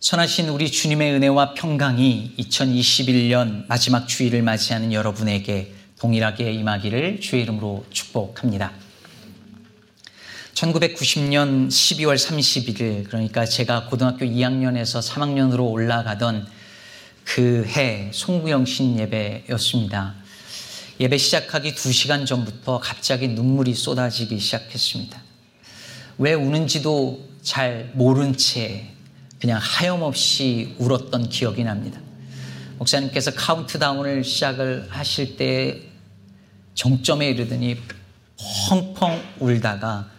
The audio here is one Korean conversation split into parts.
선하신 우리 주님의 은혜와 평강이 2021년 마지막 주일을 맞이하는 여러분에게 동일하게 임하기를 주의 이름으로 축복합니다. 1990년 12월 31일, 그러니까 제가 고등학교 2학년에서 3학년으로 올라가던 그 해 송구영신 예배였습니다. 예배 시작하기 2시간 전부터 갑자기 눈물이 쏟아지기 시작했습니다. 왜 우는지도 잘 모른 채 그냥 하염없이 울었던 기억이 납니다. 목사님께서 카운트다운을 시작을 하실 때 정점에 이르더니 펑펑 울다가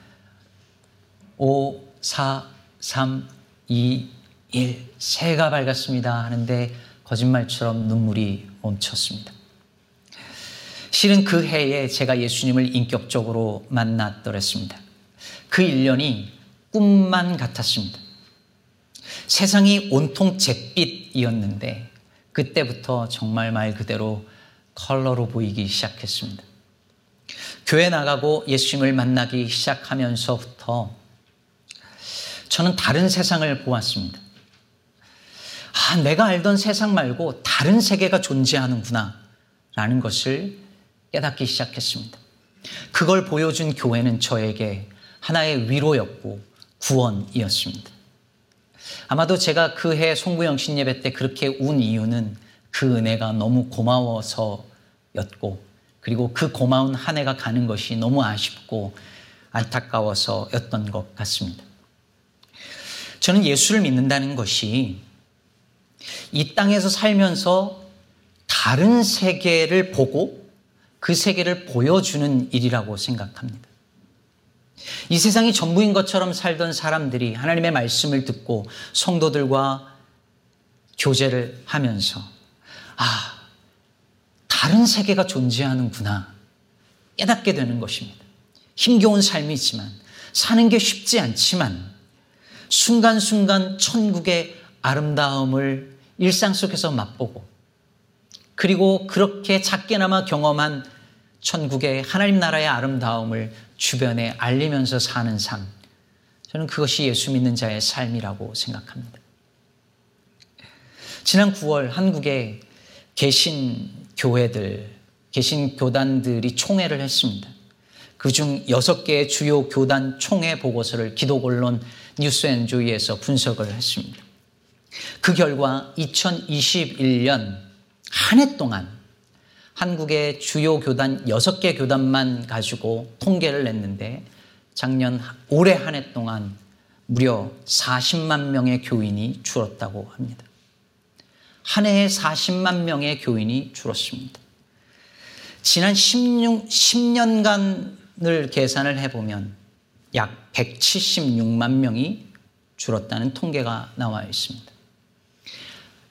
5, 4, 3, 2, 1, 새가 밝았습니다 하는데 거짓말처럼 눈물이 멈췄습니다. 실은 그 해에 제가 예수님을 인격적으로 만났더랬습니다. 그 1년이 꿈만 같았습니다. 세상이 온통 잿빛이었는데 그때부터 정말 말 그대로 컬러로 보이기 시작했습니다. 교회 나가고 예수님을 만나기 시작하면서부터 저는 다른 세상을 보았습니다. 아, 내가 알던 세상 말고 다른 세계가 존재하는구나. 라는 것을 깨닫기 시작했습니다. 그걸 보여준 교회는 저에게 하나의 위로였고 구원이었습니다. 아마도 제가 그 해 송구영 신예배 때 그렇게 운 이유는 그 은혜가 너무 고마워서였고 그리고 그 고마운 한 해가 가는 것이 너무 아쉽고 안타까워서였던 것 같습니다. 저는 예수를 믿는다는 것이 이 땅에서 살면서 다른 세계를 보고 그 세계를 보여주는 일이라고 생각합니다. 이 세상이 전부인 것처럼 살던 사람들이 하나님의 말씀을 듣고 성도들과 교제를 하면서 아, 다른 세계가 존재하는구나 깨닫게 되는 것입니다. 힘겨운 삶이지만 사는 게 쉽지 않지만 순간순간 천국의 아름다움을 일상 속에서 맛보고 그리고 그렇게 작게나마 경험한 천국의 하나님 나라의 아름다움을 주변에 알리면서 사는 삶. 저는 그것이 예수 믿는 자의 삶이라고 생각합니다. 지난 9월 한국에 계신 교회들, 계신 교단들이 총회를 했습니다. 그중 6개의 주요 교단 총회 보고서를 기독언론 뉴스앤조이에서 분석을 했습니다. 그 결과 2021년 한 해 동안 한국의 주요 교단 6개 교단만 가지고 통계를 냈는데 작년 올해 한 해 동안 무려 40만 명의 교인이 줄었다고 합니다. 한 해에 40만 명의 교인이 줄었습니다. 지난 16, 10년간을 계산을 해보면 약 176만 명이 줄었다는 통계가 나와 있습니다.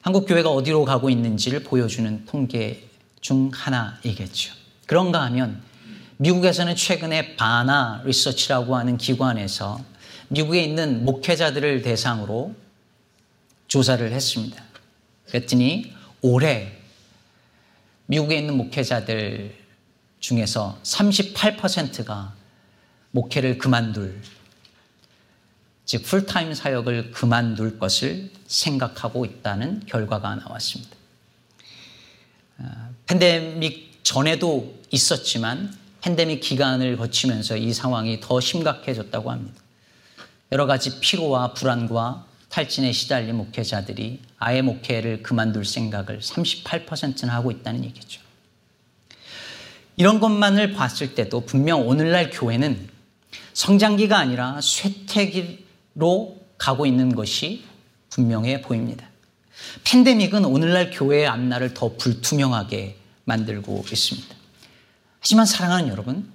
한국 교회가 어디로 가고 있는지를 보여주는 통계 중 하나이겠죠. 그런가 하면 미국에서는 최근에 바나 리서치라고 하는 기관에서 미국에 있는 목회자들을 대상으로 조사를 했습니다. 그랬더니 올해 미국에 있는 목회자들 중에서 38%가 목회를 그만둘, 즉, 풀타임 사역을 그만둘 것을 생각하고 있다는 결과가 나왔습니다. 팬데믹 전에도 있었지만 팬데믹 기간을 거치면서 이 상황이 더 심각해졌다고 합니다. 여러 가지 피로와 불안과 탈진에 시달린 목회자들이 아예 목회를 그만둘 생각을 38%는 하고 있다는 얘기죠. 이런 것만을 봤을 때도 분명 오늘날 교회는 성장기가 아니라 쇠퇴기로 가고 있는 것이 분명해 보입니다. 팬데믹은 오늘날 교회의 앞날을 더 불투명하게 만들고 있습니다. 하지만 사랑하는 여러분,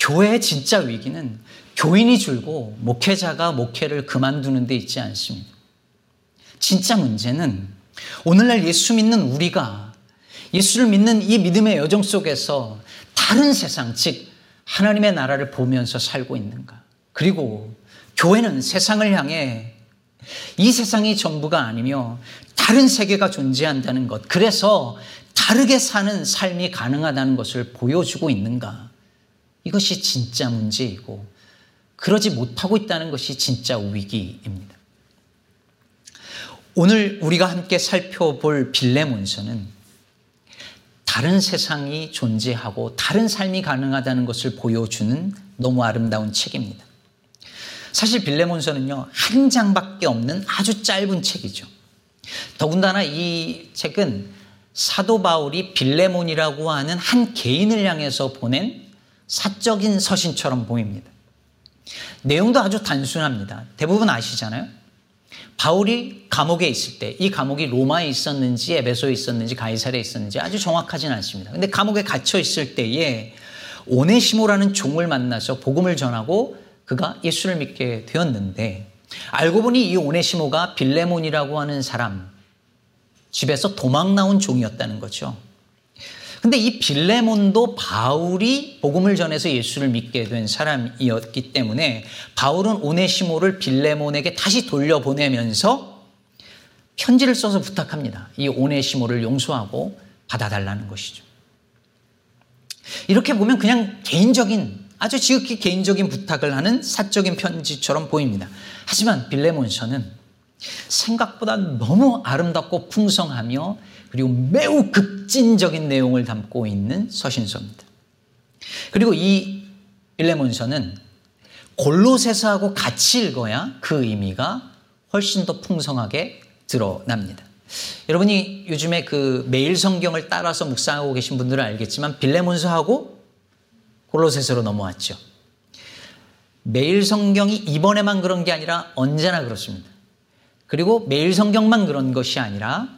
교회의 진짜 위기는 교인이 줄고 목회자가 목회를 그만두는 데 있지 않습니다. 진짜 문제는 오늘날 예수 믿는 우리가 예수를 믿는 이 믿음의 여정 속에서 다른 세상, 즉, 하나님의 나라를 보면서 살고 있는가. 그리고 교회는 세상을 향해 이 세상이 전부가 아니며 다른 세계가 존재한다는 것. 그래서 다르게 사는 삶이 가능하다는 것을 보여주고 있는가? 이것이 진짜 문제이고, 그러지 못하고 있다는 것이 진짜 위기입니다. 오늘 우리가 함께 살펴볼 빌레몬서는 다른 세상이 존재하고 다른 삶이 가능하다는 것을 보여주는 너무 아름다운 책입니다. 사실 빌레몬서는요, 한 장밖에 없는 아주 짧은 책이죠. 더군다나 이 책은 사도 바울이 빌레몬이라고 하는 한 개인을 향해서 보낸 사적인 서신처럼 보입니다. 내용도 아주 단순합니다. 대부분 아시잖아요. 바울이 감옥에 있을 때 이 감옥이 로마에 있었는지 에베소에 있었는지 가이사르에 있었는지 아주 정확하지는 않습니다. 근데 감옥에 갇혀 있을 때에 오네시모라는 종을 만나서 복음을 전하고 그가 예수를 믿게 되었는데 알고 보니 이 오네시모가 빌레몬이라고 하는 사람 집에서 도망 나온 종이었다는 거죠. 근데 이 빌레몬도 바울이 복음을 전해서 예수를 믿게 된 사람이었기 때문에 바울은 오네시모를 빌레몬에게 다시 돌려보내면서 편지를 써서 부탁합니다. 이 오네시모를 용서하고 받아달라는 것이죠. 이렇게 보면 그냥 개인적인 아주 지극히 개인적인 부탁을 하는 사적인 편지처럼 보입니다. 하지만 빌레몬서는 생각보다 너무 아름답고 풍성하며 그리고 매우 급진적인 내용을 담고 있는 서신서입니다. 그리고 이 빌레몬서는 골로새서하고 같이 읽어야 그 의미가 훨씬 더 풍성하게 드러납니다. 여러분이 요즘에 그 매일 성경을 따라서 묵상하고 계신 분들은 알겠지만 빌레몬서하고 골로새서로 넘어왔죠. 매일 성경이 이번에만 그런 게 아니라 언제나 그렇습니다. 그리고 매일 성경만 그런 것이 아니라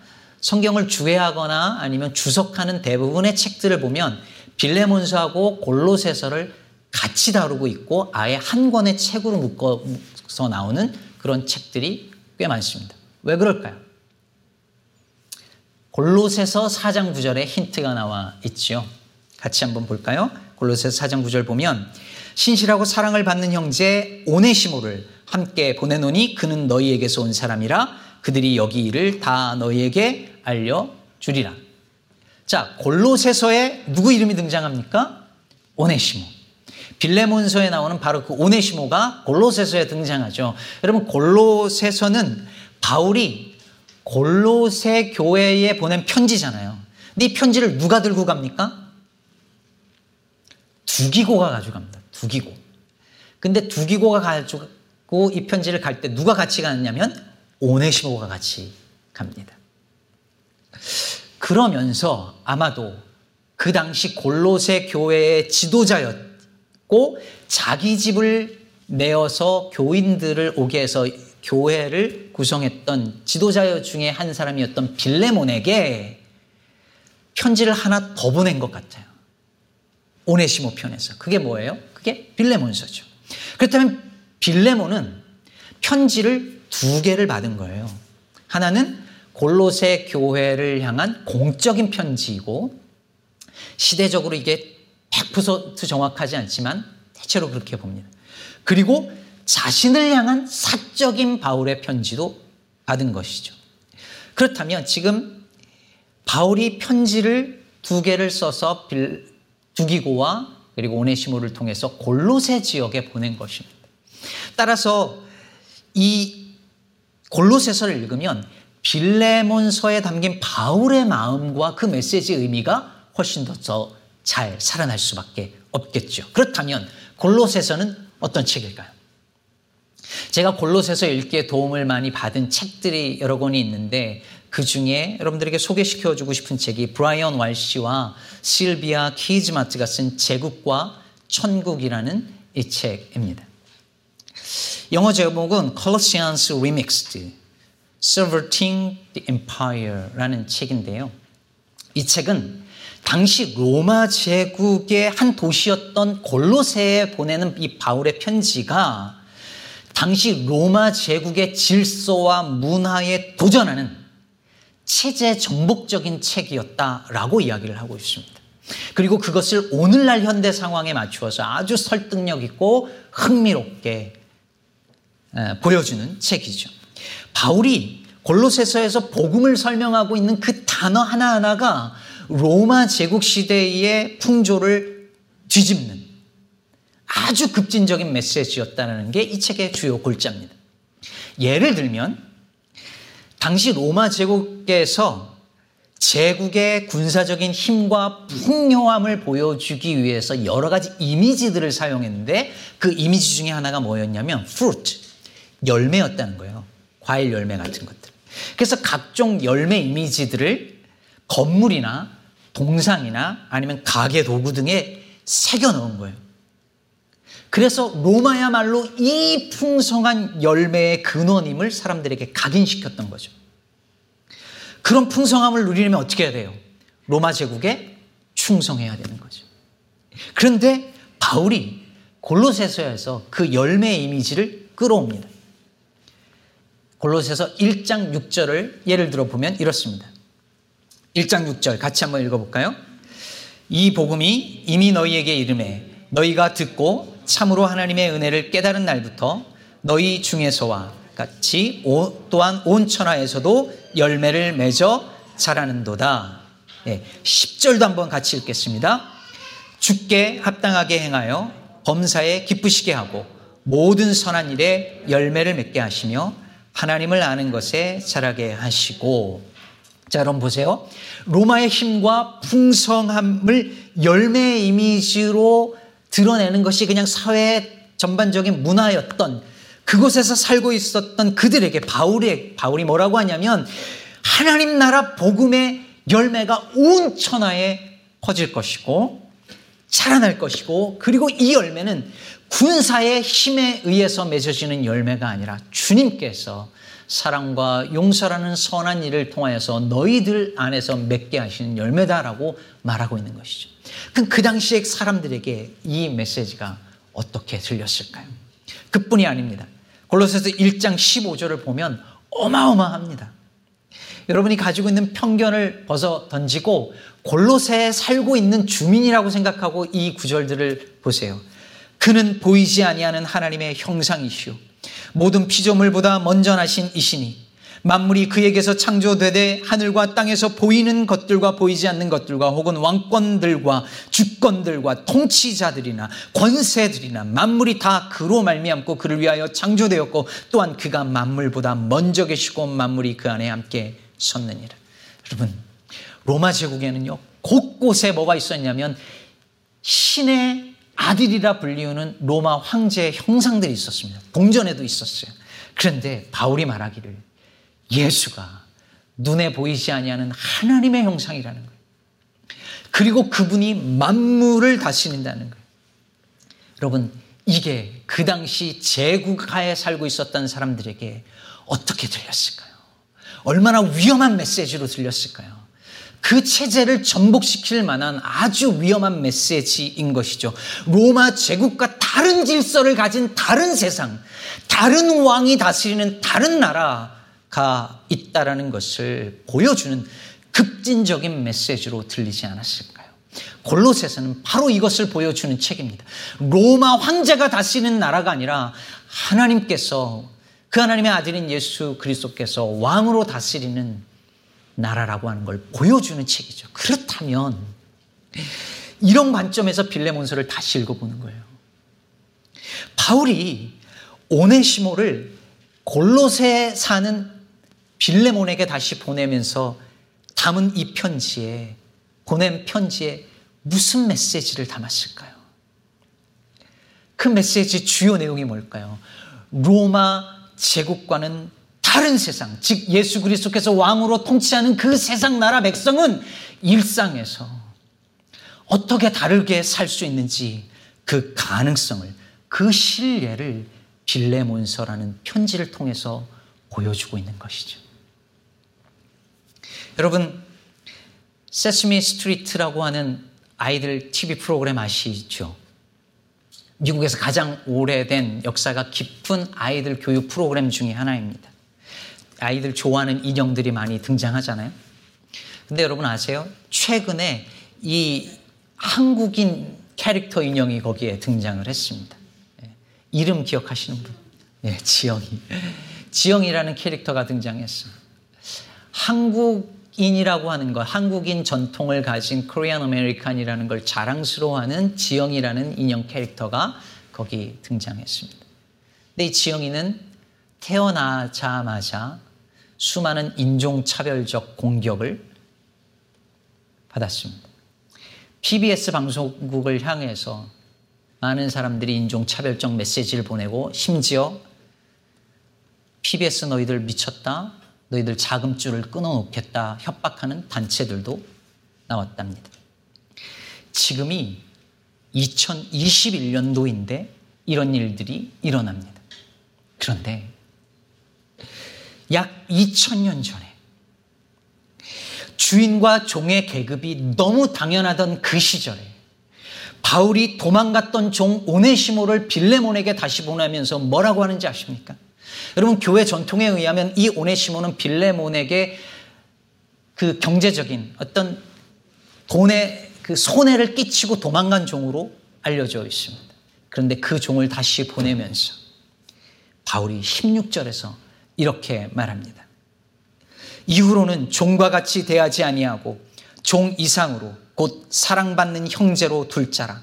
성경을 주해하거나 아니면 주석하는 대부분의 책들을 보면 빌레몬서하고 골로새서를 같이 다루고 있고 아예 한 권의 책으로 묶어서 나오는 그런 책들이 꽤 많습니다. 왜 그럴까요? 골로새서 4장 9절에 힌트가 나와 있지요. 같이 한번 볼까요? 골로새서 4장 9절 보면 신실하고 사랑을 받는 형제 오네시모를 함께 보내노니 그는 너희에게서 온 사람이라 그들이 여기 일을 다 너희에게 알려 주리라. 자, 골로새서에 누구 이름이 등장합니까? 오네시모. 빌레몬서에 나오는 바로 그 오네시모가 골로새서에 등장하죠. 여러분 골로새서는 바울이 골로새 교회에 보낸 편지잖아요. 이 편지를 누가 들고 갑니까? 두기고가 가져갑니다. 두기고. 근데 두기고가 가지고 이 편지를 갈 때 누가 같이 가느냐면 오네시모가 같이 갑니다. 그러면서 아마도 그 당시 골로새 교회의 지도자였고 자기 집을 내어서 교인들을 오게 해서 교회를 구성했던 지도자 중에 한 사람이었던 빌레몬에게 편지를 하나 더 보낸 것 같아요. 오네시모 편에서. 그게 뭐예요? 그게 빌레몬서죠. 그렇다면 빌레몬은 편지를 두 개를 받은 거예요. 하나는 골로새 교회를 향한 공적인 편지이고 시대적으로 이게 100% 정확하지 않지만 대체로 그렇게 봅니다. 그리고 자신을 향한 사적인 바울의 편지도 받은 것이죠. 그렇다면 지금 바울이 편지를 두 개를 써서 두기고와 그리고 오네시모를 통해서 골로새 지역에 보낸 것입니다. 따라서 이 골로새서를 읽으면 빌레몬서에 담긴 바울의 마음과 그 메시지의 의미가 훨씬 더 잘 살아날 수밖에 없겠죠. 그렇다면 골로새서는 어떤 책일까요? 제가 골로새서 읽기에 도움을 많이 받은 책들이 여러 권이 있는데 그 중에 여러분들에게 소개시켜 주고 싶은 책이 브라이언 왈시와 실비아 키즈마트가 쓴 제국과 천국이라는 이 책입니다. 영어 제목은 Colossians Remixed, Subverting the Empire라는 책인데요. 이 책은 당시 로마 제국의 한 도시였던 골로새에 보내는 이 바울의 편지가 당시 로마 제국의 질서와 문화에 도전하는 체제 정복적인 책이었다라고 이야기를 하고 있습니다. 그리고 그것을 오늘날 현대 상황에 맞추어서 아주 설득력 있고 흥미롭게 보여주는 책이죠. 바울이 골로새서에서 복음을 설명하고 있는 그 단어 하나하나가 로마 제국 시대의 풍조를 뒤집는 아주 급진적인 메시지였다는 게 이 책의 주요 골자입니다. 예를 들면 당시 로마 제국에서 제국의 군사적인 힘과 풍요함을 보여주기 위해서 여러 가지 이미지들을 사용했는데 그 이미지 중에 하나가 뭐였냐면 fruit, 열매였다는 거예요. 과일 열매 같은 것들. 그래서 각종 열매 이미지들을 건물이나 동상이나 아니면 가게 도구 등에 새겨 넣은 거예요. 그래서 로마야말로 이 풍성한 열매의 근원임을 사람들에게 각인시켰던 거죠. 그런 풍성함을 누리려면 어떻게 해야 돼요? 로마 제국에 충성해야 되는 거죠. 그런데 바울이 골로새서에서 그 열매의 이미지를 끌어옵니다. 골로새서 1장 6절을 예를 들어 보면 이렇습니다. 1장 6절 같이 한번 읽어 볼까요? 이 복음이 이미 너희에게 이름해 너희가 듣고 참으로 하나님의 은혜를 깨달은 날부터 너희 중에서와 같이 또한 온 천하에서도 열매를 맺어 자라는도다. 네, 10절도 한번 같이 읽겠습니다. 죽게 합당하게 행하여 범사에 기쁘시게 하고 모든 선한 일에 열매를 맺게 하시며 하나님을 아는 것에 자라게 하시고 자, 여러분 보세요. 로마의 힘과 풍성함을 열매의 이미지로 드러내는 것이 그냥 사회의 전반적인 문화였던 그곳에서 살고 있었던 그들에게 바울이, 바울이 뭐라고 하냐면 하나님 나라 복음의 열매가 온 천하에 퍼질 것이고 자라날 것이고 그리고 이 열매는 군사의 힘에 의해서 맺어지는 열매가 아니라 주님께서 사랑과 용서라는 선한 일을 통하여서 너희들 안에서 맺게 하시는 열매다라고 말하고 있는 것이죠. 그럼 그 당시에 사람들에게 이 메시지가 어떻게 들렸을까요? 그뿐이 아닙니다. 골로새서 1장 15절을 보면 어마어마합니다. 여러분이 가지고 있는 편견을 벗어 던지고 골로새에 살고 있는 주민이라고 생각하고 이 구절들을 보세요. 그는 보이지 아니하는 하나님의 형상이시오. 모든 피조물보다 먼저 나신 이시니 만물이 그에게서 창조되되 하늘과 땅에서 보이는 것들과 보이지 않는 것들과 혹은 왕권들과 주권들과 통치자들이나 권세들이나 만물이 다 그로 말미암고 그를 위하여 창조되었고 또한 그가 만물보다 먼저 계시고 만물이 그 안에 함께 섰느니라. 여러분 로마 제국에는요 곳곳에 뭐가 있었냐면 신의 아들이라 불리우는 로마 황제의 형상들이 있었습니다. 동전에도 있었어요. 그런데 바울이 말하기를 예수가 눈에 보이지 아니하는 하나님의 형상이라는 거예요. 그리고 그분이 만물을 다스린다는 거예요. 여러분, 이게 그 당시 제국하에 살고 있었던 사람들에게 어떻게 들렸을까요? 얼마나 위험한 메시지로 들렸을까요? 그 체제를 전복시킬 만한 아주 위험한 메시지인 것이죠. 로마 제국과 다른 질서를 가진 다른 세상, 다른 왕이 다스리는 다른 나라, 가 있다라는 것을 보여주는 급진적인 메시지로 들리지 않았을까요? 골로새서는 바로 이것을 보여주는 책입니다. 로마 황제가 다스리는 나라가 아니라 하나님께서 그 하나님의 아들인 예수 그리스도께서 왕으로 다스리는 나라라고 하는 걸 보여주는 책이죠. 그렇다면 이런 관점에서 빌레몬서를 다시 읽어보는 거예요. 바울이 오네시모를 골로새 사는 빌레몬에게 다시 보내면서 담은 이 편지에 보낸 편지에 무슨 메시지를 담았을까요? 그 메시지 주요 내용이 뭘까요? 로마 제국과는 다른 세상, 즉 예수 그리스도께서 왕으로 통치하는 그 세상 나라 백성은 일상에서 어떻게 다르게 살 수 있는지 그 가능성을 그 신뢰를 빌레몬서라는 편지를 통해서 보여주고 있는 것이죠. 여러분, 세스미 스트리트라고 하는 아이들 TV 프로그램 아시죠? 미국에서 가장 오래된 역사가 깊은 아이들 교육 프로그램 중의 하나입니다. 아이들 좋아하는 인형들이 많이 등장하잖아요. 근데 여러분 아세요? 최근에 이 한국인 캐릭터 인형이 거기에 등장을 했습니다. 예, 이름 기억하시는 분? 네, 지영이. 지영이라는 캐릭터가 등장했어요. 한국인이라고 하는 것, 한국인 전통을 가진 Korean American이라는 걸 자랑스러워하는 지영이라는 인형 캐릭터가 거기 등장했습니다. 근데 이 지영이는 태어나자마자 수많은 인종차별적 공격을 받았습니다. PBS 방송국을 향해서 많은 사람들이 인종차별적 메시지를 보내고 심지어 PBS 너희들 미쳤다. 너희들 자금줄을 끊어놓겠다. 협박하는 단체들도 나왔답니다. 지금이 2021년도인데 이런 일들이 일어납니다. 그런데 약 2000년 전에 주인과 종의 계급이 너무 당연하던 그 시절에 바울이 도망갔던 종 오네시모를 빌레몬에게 다시 보내면서 뭐라고 하는지 아십니까? 여러분 교회 전통에 의하면 이 오네시모는 빌레몬에게 그 경제적인 어떤 돈의 그 손해를 끼치고 도망간 종으로 알려져 있습니다. 그런데 그 종을 다시 보내면서 바울이 16절에서 이렇게 말합니다. 이후로는 종과 같이 대하지 아니하고 종 이상으로 곧 사랑받는 형제로 둘 자라.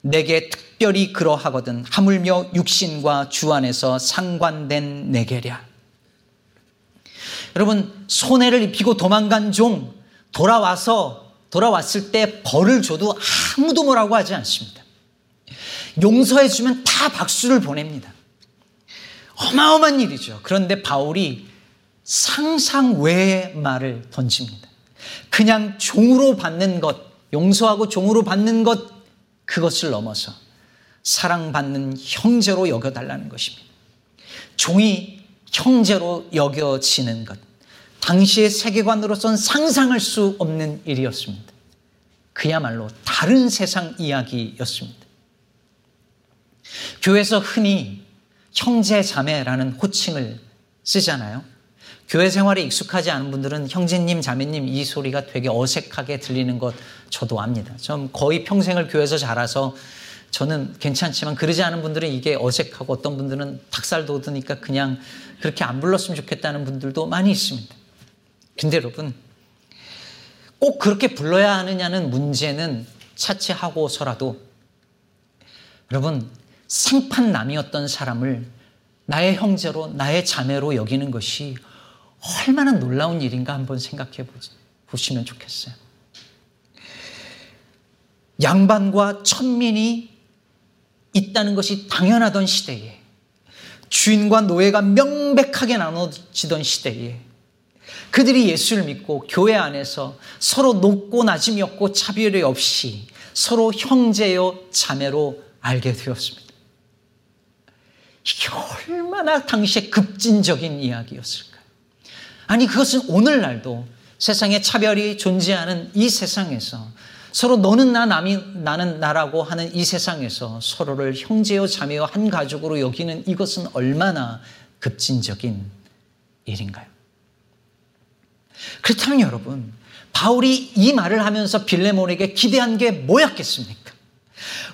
내게 특별히 그러하거든 하물며 육신과 주 안에서 상관된 내게랴. 여러분 손해를 입히고 도망간 종 돌아와서 돌아왔을 때 벌을 줘도 아무도 뭐라고 하지 않습니다. 용서해 주면 다 박수를 보냅니다. 어마어마한 일이죠. 그런데 바울이 상상 외의 말을 던집니다. 그냥 종으로 받는 것, 용서하고 종으로 받는 것, 그것을 넘어서 사랑받는 형제로 여겨달라는 것입니다. 종이 형제로 여겨지는 것. 당시의 세계관으로선 상상할 수 없는 일이었습니다. 그야말로 다른 세상 이야기였습니다. 교회에서 흔히 형제 자매라는 호칭을 쓰잖아요. 교회 생활에 익숙하지 않은 분들은 형제님, 자매님 이 소리가 되게 어색하게 들리는 것 저도 압니다. 좀 거의 평생을 교회에서 자라서 저는 괜찮지만 그러지 않은 분들은 이게 어색하고 어떤 분들은 닭살 돋으니까 그냥 그렇게 안 불렀으면 좋겠다는 분들도 많이 있습니다. 근데 여러분, 꼭 그렇게 불러야 하느냐는 문제는 차치하고서라도 여러분, 생판남이었던 사람을 나의 형제로, 나의 자매로 여기는 것이 얼마나 놀라운 일인가 한번 생각해 보시면 좋겠어요. 양반과 천민이 있다는 것이 당연하던 시대에 주인과 노예가 명백하게 나눠지던 시대에 그들이 예수를 믿고 교회 안에서 서로 높고 낮음이 없고 차별이 없이 서로 형제요 자매로 알게 되었습니다. 얼마나 당시에 급진적인 이야기였을까요? 아니, 그것은 오늘날도 세상에 차별이 존재하는 이 세상에서 서로 너는 나, 남이, 나는 나라고 하는 이 세상에서 서로를 형제요 자매요 한 가족으로 여기는 이것은 얼마나 급진적인 일인가요? 그렇다면 여러분, 바울이 이 말을 하면서 빌레몬에게 기대한 게 뭐였겠습니까?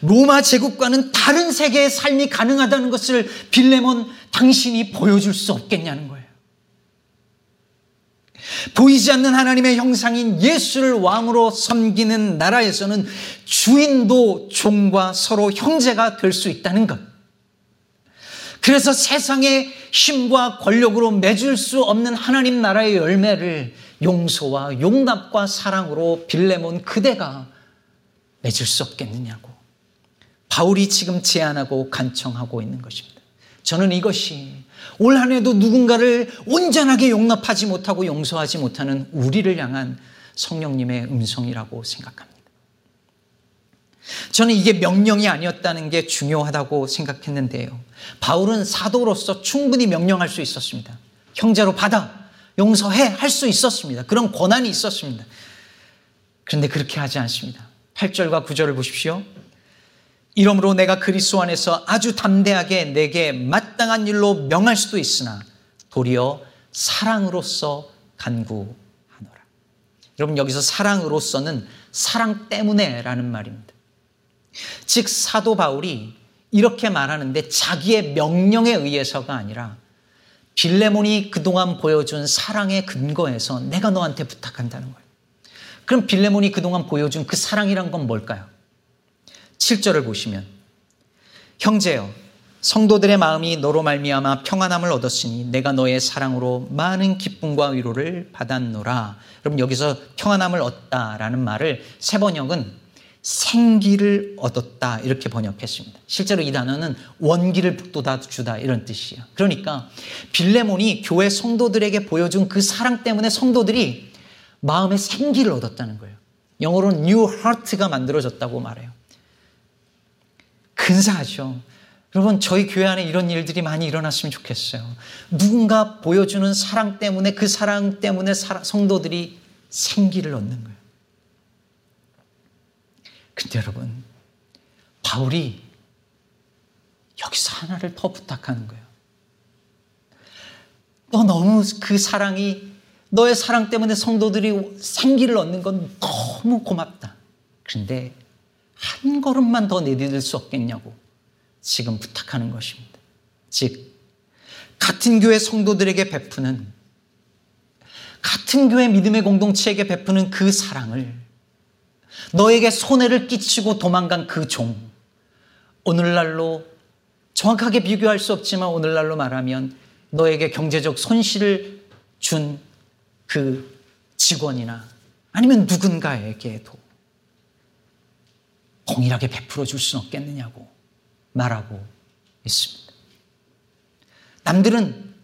로마 제국과는 다른 세계의 삶이 가능하다는 것을 빌레몬 당신이 보여줄 수 없겠냐는 거예요. 보이지 않는 하나님의 형상인 예수를 왕으로 섬기는 나라에서는 주인도 종과 서로 형제가 될 수 있다는 것. 그래서 세상의 힘과 권력으로 맺을 수 없는 하나님 나라의 열매를 용서와 용납과 사랑으로 빌레몬 그대가 맺을 수 없겠느냐고. 바울이 지금 제안하고 간청하고 있는 것입니다. 저는 이것이 올 한 해도 누군가를 온전하게 용납하지 못하고 용서하지 못하는 우리를 향한 성령님의 음성이라고 생각합니다. 저는 이게 명령이 아니었다는 게 중요하다고 생각했는데요. 바울은 사도로서 충분히 명령할 수 있었습니다. 형제로 받아, 용서해, 할 수 있었습니다. 그런 권한이 있었습니다. 그런데 그렇게 하지 않습니다. 8절과 9절을 보십시오. 이러므로 내가 그리스도 안에서 아주 담대하게 내게 마땅한 일로 명할 수도 있으나 도리어 사랑으로서 간구하노라. 여러분 여기서 사랑으로서는 사랑 때문에라는 말입니다. 즉 사도 바울이 이렇게 말하는데 자기의 명령에 의해서가 아니라 빌레몬이 그동안 보여준 사랑의 근거에서 내가 너한테 부탁한다는 거예요. 그럼 빌레몬이 그동안 보여준 그 사랑이란 건 뭘까요? 7절을 보시면 형제여 성도들의 마음이 너로 말미암아 평안함을 얻었으니 내가 너의 사랑으로 많은 기쁨과 위로를 받았노라. 그럼 여기서 평안함을 얻다라는 말을 세 번역은 생기를 얻었다 이렇게 번역했습니다. 실제로 이 단어는 원기를 북돋아 주다 이런 뜻이에요. 그러니까 빌레몬이 교회 성도들에게 보여준 그 사랑 때문에 성도들이 마음의 생기를 얻었다는 거예요. 영어로는 new heart가 만들어졌다고 말해요. 근사하죠. 여러분, 저희 교회 안에 이런 일들이 많이 일어났으면 좋겠어요. 누군가 보여주는 사랑 때문에 그 사랑 때문에 성도들이 생기를 얻는 거예요. 근데 여러분, 바울이 여기서 하나를 더 부탁하는 거예요. 너 너무 그 사랑이, 너의 사랑 때문에 성도들이 생기를 얻는 건 너무 고맙다. 그런데 한 걸음만 더 내디딜 수 없겠냐고. 지금 부탁하는 것입니다. 즉, 같은 교회 성도들에게 베푸는, 같은 교회 믿음의 공동체에게 베푸는 그 사랑을 너에게 손해를 끼치고 도망간 그 종, 오늘날로 정확하게 비교할 수 없지만 오늘날로 말하면 너에게 경제적 손실을 준 그 직원이나 아니면 누군가에게도 동일하게 베풀어 줄 수는 없겠느냐고. 말하고 있습니다. 남들은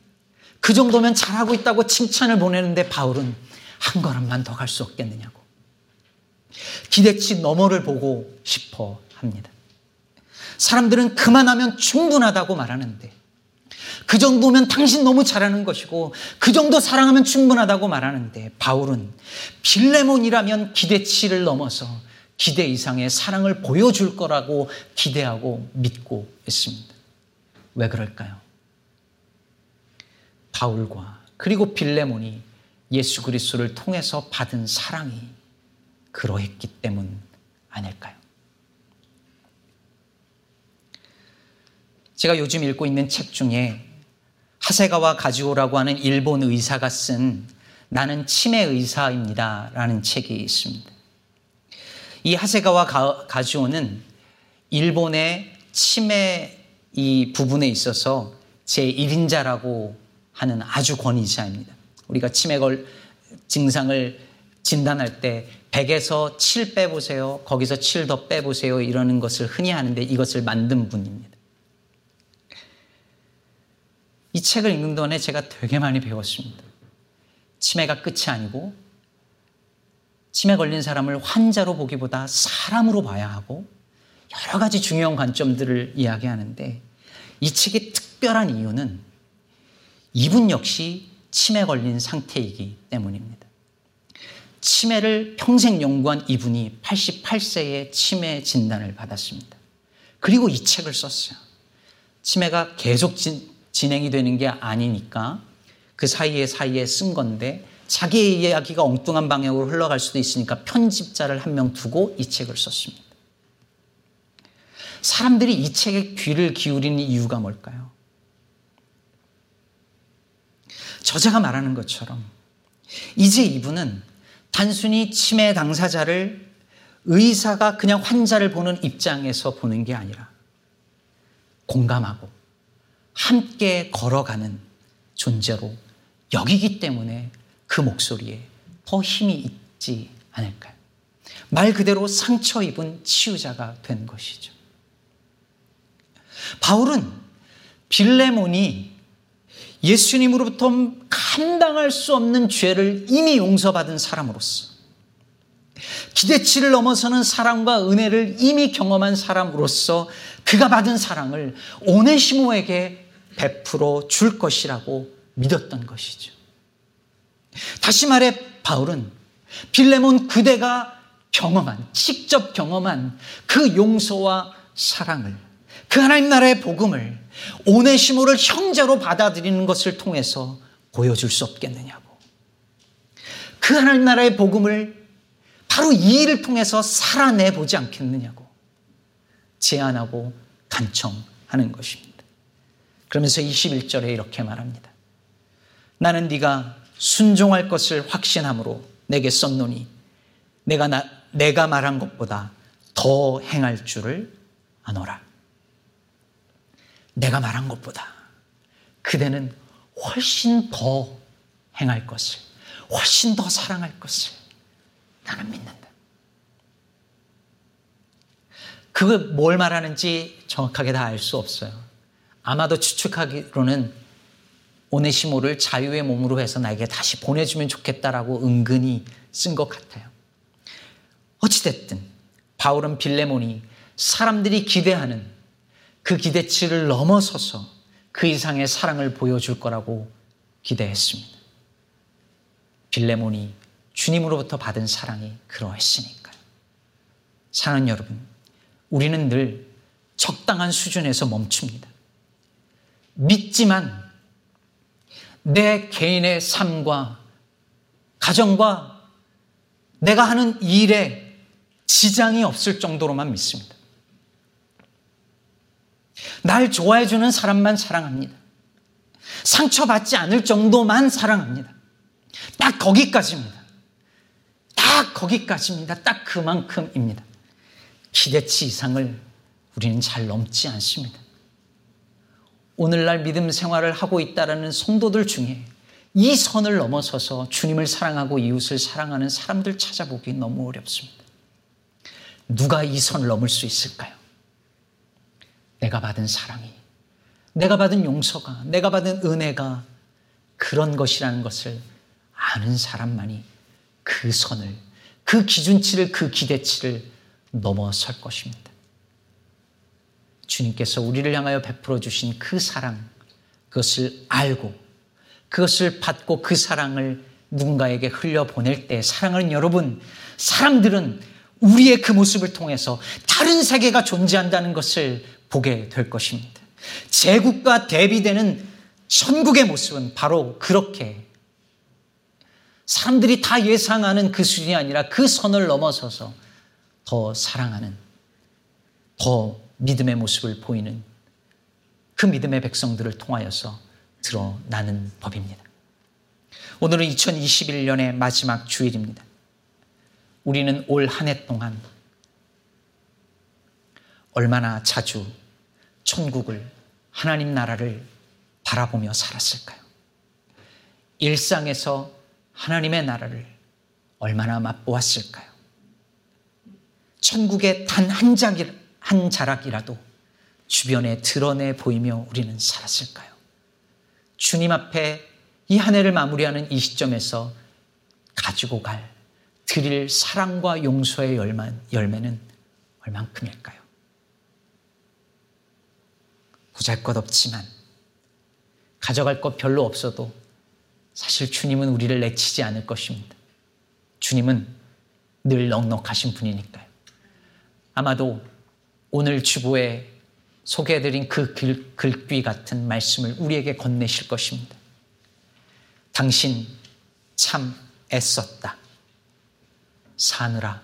그 정도면 잘하고 있다고 칭찬을 보내는데 바울은 한 걸음만 더 갈 수 없겠느냐고. 기대치 너머를 보고 싶어 합니다. 사람들은 그만하면 충분하다고 말하는데 그 정도면 당신 너무 잘하는 것이고 그 정도 사랑하면 충분하다고 말하는데 바울은 빌레몬이라면 기대치를 넘어서 기대 이상의 사랑을 보여줄 거라고 기대하고 믿고 있습니다. 왜 그럴까요? 바울과 그리고 빌레몬이 예수 그리스도를 통해서 받은 사랑이 그러했기 때문 아닐까요? 제가 요즘 읽고 있는 책 중에 하세가와 가지오라고 하는 일본 의사가 쓴 나는 치매 의사입니다 라는 책이 있습니다. 이 하세가와 가지오는 일본의 치매 이 부분에 있어서 제1인자라고 하는 아주 권위자입니다. 우리가 치매 걸 증상을 진단할 때 100에서 7 빼보세요. 거기서 7 더 빼보세요. 이러는 것을 흔히 하는데 이것을 만든 분입니다. 이 책을 읽는 동안에 제가 되게 많이 배웠습니다. 치매가 끝이 아니고 치매 걸린 사람을 환자로 보기보다 사람으로 봐야 하고 여러 가지 중요한 관점들을 이야기하는데 이 책의 특별한 이유는 이분 역시 치매 걸린 상태이기 때문입니다. 치매를 평생 연구한 이분이 88세에 치매 진단을 받았습니다. 그리고 이 책을 썼어요. 치매가 계속 진, 진행이 되는 게 아니니까 그 사이에 사이에 쓴 건데 자기의 이야기가 엉뚱한 방향으로 흘러갈 수도 있으니까 편집자를 한 명 두고 이 책을 썼습니다. 사람들이 이 책에 귀를 기울이는 이유가 뭘까요? 저자가 말하는 것처럼 이제 이분은 단순히 치매 당사자를 의사가 그냥 환자를 보는 입장에서 보는 게 아니라 공감하고 함께 걸어가는 존재로 여기기 때문에 그 목소리에 더 힘이 있지 않을까요? 말 그대로 상처 입은 치유자가 된 것이죠. 바울은 빌레몬이 예수님으로부터 감당할 수 없는 죄를 이미 용서받은 사람으로서 기대치를 넘어서는 사랑과 은혜를 이미 경험한 사람으로서 그가 받은 사랑을 오네시모에게 베풀어 줄 것이라고 믿었던 것이죠. 다시 말해 바울은 빌레몬 그대가 경험한 직접 경험한 그 용서와 사랑을 그 하나님 나라의 복음을 오네시모를 형제로 받아들이는 것을 통해서 보여줄 수 없겠느냐고. 그 하나님 나라의 복음을 바로 이 일을 통해서 살아내 보지 않겠느냐고 제안하고 간청하는 것입니다. 그러면서 21절에 이렇게 말합니다. 나는 네가 순종할 것을 확신함으로 내게 썼노니 내가 나, 내가 말한 것보다 더 행할 줄을 아노라. 내가 말한 것보다 그대는 훨씬 더 행할 것을, 훨씬 더 사랑할 것을 나는 믿는다. 그걸 뭘 말하는지 정확하게 다 알 수 없어요. 아마도 추측하기로는 오네시모를 자유의 몸으로 해서 나에게 다시 보내주면 좋겠다라고 은근히 쓴 것 같아요. 어찌됐든 바울은 빌레몬이 사람들이 기대하는 그 기대치를 넘어서서 그 이상의 사랑을 보여줄 거라고 기대했습니다. 빌레몬이 주님으로부터 받은 사랑이 그러했으니까요. 사랑하는 여러분, 우리는 늘 적당한 수준에서 멈춥니다. 믿지만 내 개인의 삶과 가정과 내가 하는 일에 지장이 없을 정도로만 믿습니다. 날 좋아해주는 사람만 사랑합니다. 상처받지 않을 정도만 사랑합니다. 딱 거기까지입니다. 딱 거기까지입니다. 딱 그만큼입니다. 기대치 이상을 우리는 잘 넘지 않습니다. 오늘날 믿음 생활을 하고 있다라는 성도들 중에 이 선을 넘어서서 주님을 사랑하고 이웃을 사랑하는 사람들 찾아보기 너무 어렵습니다. 누가 이 선을 넘을 수 있을까요? 내가 받은 사랑이, 내가 받은 용서가, 내가 받은 은혜가 그런 것이라는 것을 아는 사람만이 그 선을, 그 기준치를, 그 기대치를 넘어설 것입니다. 주님께서 우리를 향하여 베풀어 주신 그 사랑, 그것을 알고 그것을 받고 그 사랑을 누군가에게 흘려보낼 때 사랑하는 여러분, 사람들은 우리의 그 모습을 통해서 다른 세계가 존재한다는 것을 보게 될 것입니다. 제국과 대비되는 천국의 모습은 바로 그렇게 사람들이 다 예상하는 그 수준이 아니라 그 선을 넘어서서 더 사랑하는, 더 믿음의 모습을 보이는 그 믿음의 백성들을 통하여서 드러나는 법입니다. 오늘은 2021년의 마지막 주일입니다. 우리는 올 한 해 동안 얼마나 자주 천국을, 하나님 나라를 바라보며 살았을까요? 일상에서 하나님의 나라를 얼마나 맛보았을까요? 천국의 단한 자락, 한 자락이라도 주변에 드러내 보이며 우리는 살았을까요? 주님 앞에 이 한 해를 마무리하는 이 시점에서 가지고 갈 드릴 사랑과 용서의 열매는 얼만큼일까요? 보잘 것 없지만 가져갈 것 별로 없어도 사실 주님은 우리를 내치지 않을 것입니다. 주님은 늘 넉넉하신 분이니까요. 아마도 오늘 주보에 소개해드린 그 글, 글귀 같은 말씀을 우리에게 건네실 것입니다. 당신 참 애썼다. 사느라,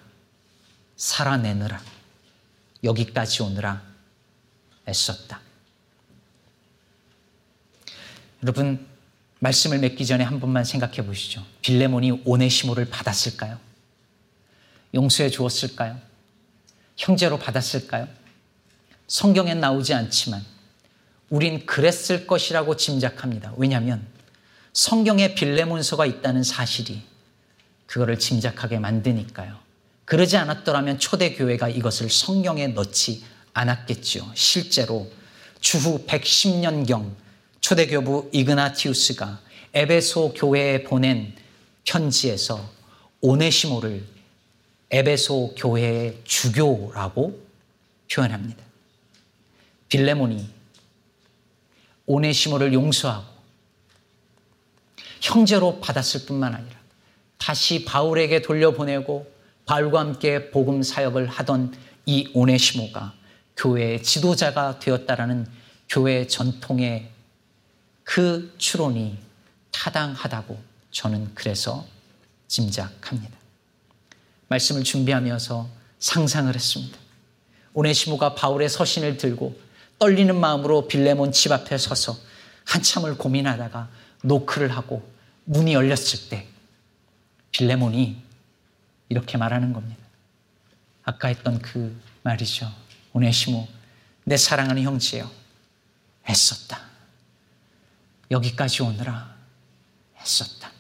살아내느라, 여기까지 오느라 애썼다. 여러분, 말씀을 맺기 전에 한 번만 생각해 보시죠. 빌레몬이 오네시모를 받았을까요? 용서해 주었을까요? 형제로 받았을까요? 성경엔 나오지 않지만 우린 그랬을 것이라고 짐작합니다. 왜냐하면 성경에 빌레몬서가 있다는 사실이 그거를 짐작하게 만드니까요. 그러지 않았더라면 초대교회가 이것을 성경에 넣지 않았겠죠. 실제로 주후 110년경 초대교부 이그나티우스가 에베소 교회에 보낸 편지에서 오네시모를 에베소 교회의 주교라고 표현합니다. 빌레몬이 오네시모를 용서하고 형제로 받았을 뿐만 아니라 다시 바울에게 돌려보내고 바울과 함께 복음 사역을 하던 이 오네시모가 교회의 지도자가 되었다라는 교회 전통의 그 추론이 타당하다고 저는 그래서 짐작합니다. 말씀을 준비하면서 상상을 했습니다. 오네시모가 바울의 서신을 들고 떨리는 마음으로 빌레몬 집 앞에 서서 한참을 고민하다가 노크를 하고 문이 열렸을 때 빌레몬이 이렇게 말하는 겁니다. 아까 했던 그 말이죠. 오네시모, 내 사랑하는 형제여. 애썼다. 여기까지 오느라 애썼다.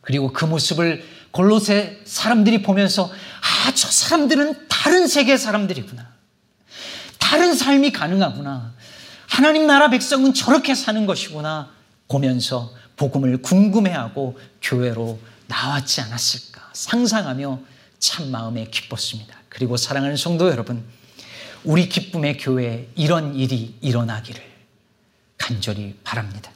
그리고 그 모습을 골로새 사람들이 보면서 아, 저 사람들은 다른 세계 사람들이구나. 다른 삶이 가능하구나. 하나님 나라 백성은 저렇게 사는 것이구나. 보면서 복음을 궁금해하고 교회로 나왔지 않았을까 상상하며 참 마음에 기뻤습니다. 그리고 사랑하는 성도 여러분, 우리 기쁨의 교회에 이런 일이 일어나기를 간절히 바랍니다.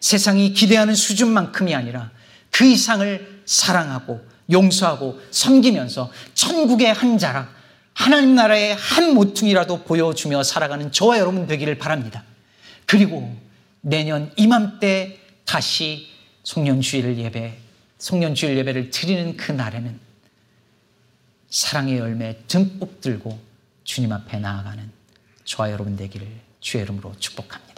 세상이 기대하는 수준만큼이 아니라 그 이상을 사랑하고 용서하고 섬기면서 천국의 한 자락, 하나님 나라의 한 모퉁이라도 보여주며 살아가는 저와 여러분 되기를 바랍니다. 그리고 내년 이맘때 다시 송년주일 예배, 송년주일 예배를 드리는 그 날에는 사랑의 열매 듬뿍 들고 주님 앞에 나아가는 저와 여러분 되기를 주의 이름으로 축복합니다.